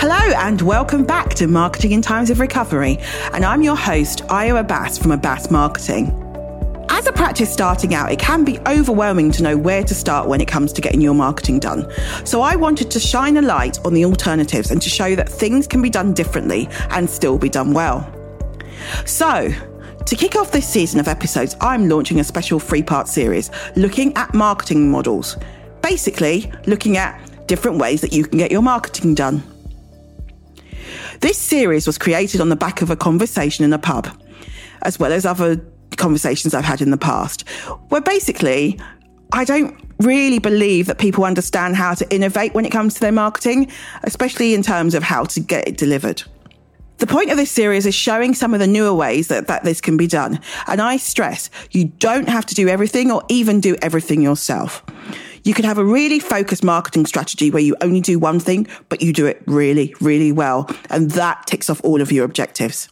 Hello and welcome back to Marketing in Times of Recovery. And I'm your host, Ayo Abbas from Abbas Marketing. As a practice starting out, it can be overwhelming to know where to start when it comes to getting your marketing done. So I wanted to shine a light on the alternatives and to show that things can be done differently and still be done well. So, to kick off this season of episodes, I'm launching a special three part series looking at marketing models. Basically, looking at different ways that you can get your marketing done. This series was created on the back of a conversation in a pub, as well as other conversations I've had in the past, where basically I don't really believe that people understand how to innovate when it comes to their marketing, especially in terms of how to get it delivered. The point of this series is showing some of the newer ways that, that this can be done. And I stress you don't have to do everything or even do everything yourself. You can have a really focused marketing strategy where you only do one thing, but you do it really, really well. And that ticks off all of your objectives.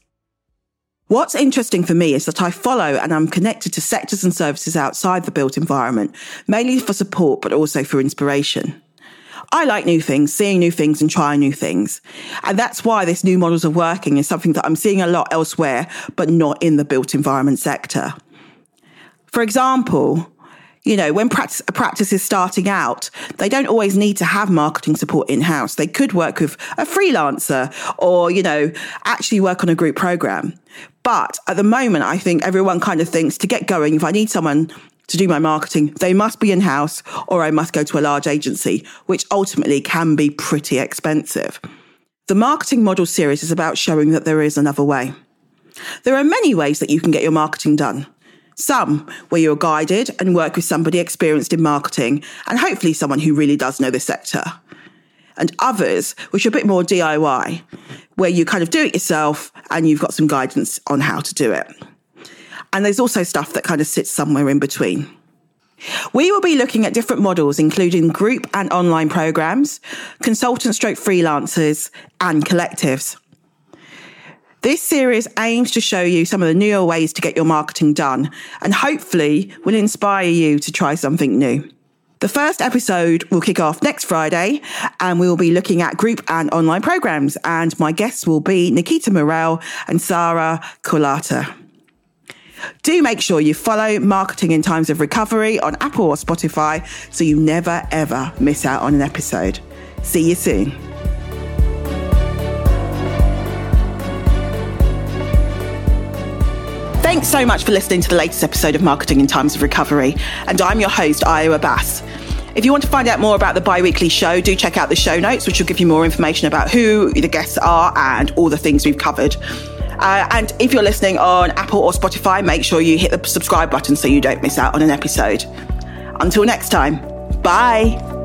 What's interesting for me is that I follow and I'm connected to sectors and services outside the built environment, mainly for support, but also for inspiration. I like new things, seeing new things and trying new things. And that's why this new models of working is something that I'm seeing a lot elsewhere, but not in the built environment sector. For example, you know, when practice, a practice is starting out, they don't always need to have marketing support in house. They could work with a freelancer or, you know, actually work on a group program. But at the moment, I think everyone kind of thinks to get going, if I need someone to do my marketing, they must be in house or I must go to a large agency, which ultimately can be pretty expensive. The marketing model series is about showing that there is another way. There are many ways that you can get your marketing done. Some where you're guided and work with somebody experienced in marketing and hopefully someone who really does know the sector. And others which are a bit more DIY, where you kind of do it yourself and you've got some guidance on how to do it. And there's also stuff that kind of sits somewhere in between. We will be looking at different models, including group and online programs, consultant stroke freelancers, and collectives. This series aims to show you some of the newer ways to get your marketing done and hopefully will inspire you to try something new. The first episode will kick off next Friday and we will be looking at group and online programs. And my guests will be Nikita Morel and Sarah Colata. Do make sure you follow Marketing in Times of Recovery on Apple or Spotify so you never ever miss out on an episode. See you soon. Thanks so much for listening to the latest episode of Marketing in Times of Recovery. And I'm your host, Ayo Abbas. If you want to find out more about the bi weekly show, do check out the show notes, which will give you more information about who the guests are and all the things we've covered. Uh, and if you're listening on Apple or Spotify, make sure you hit the subscribe button so you don't miss out on an episode. Until next time, bye.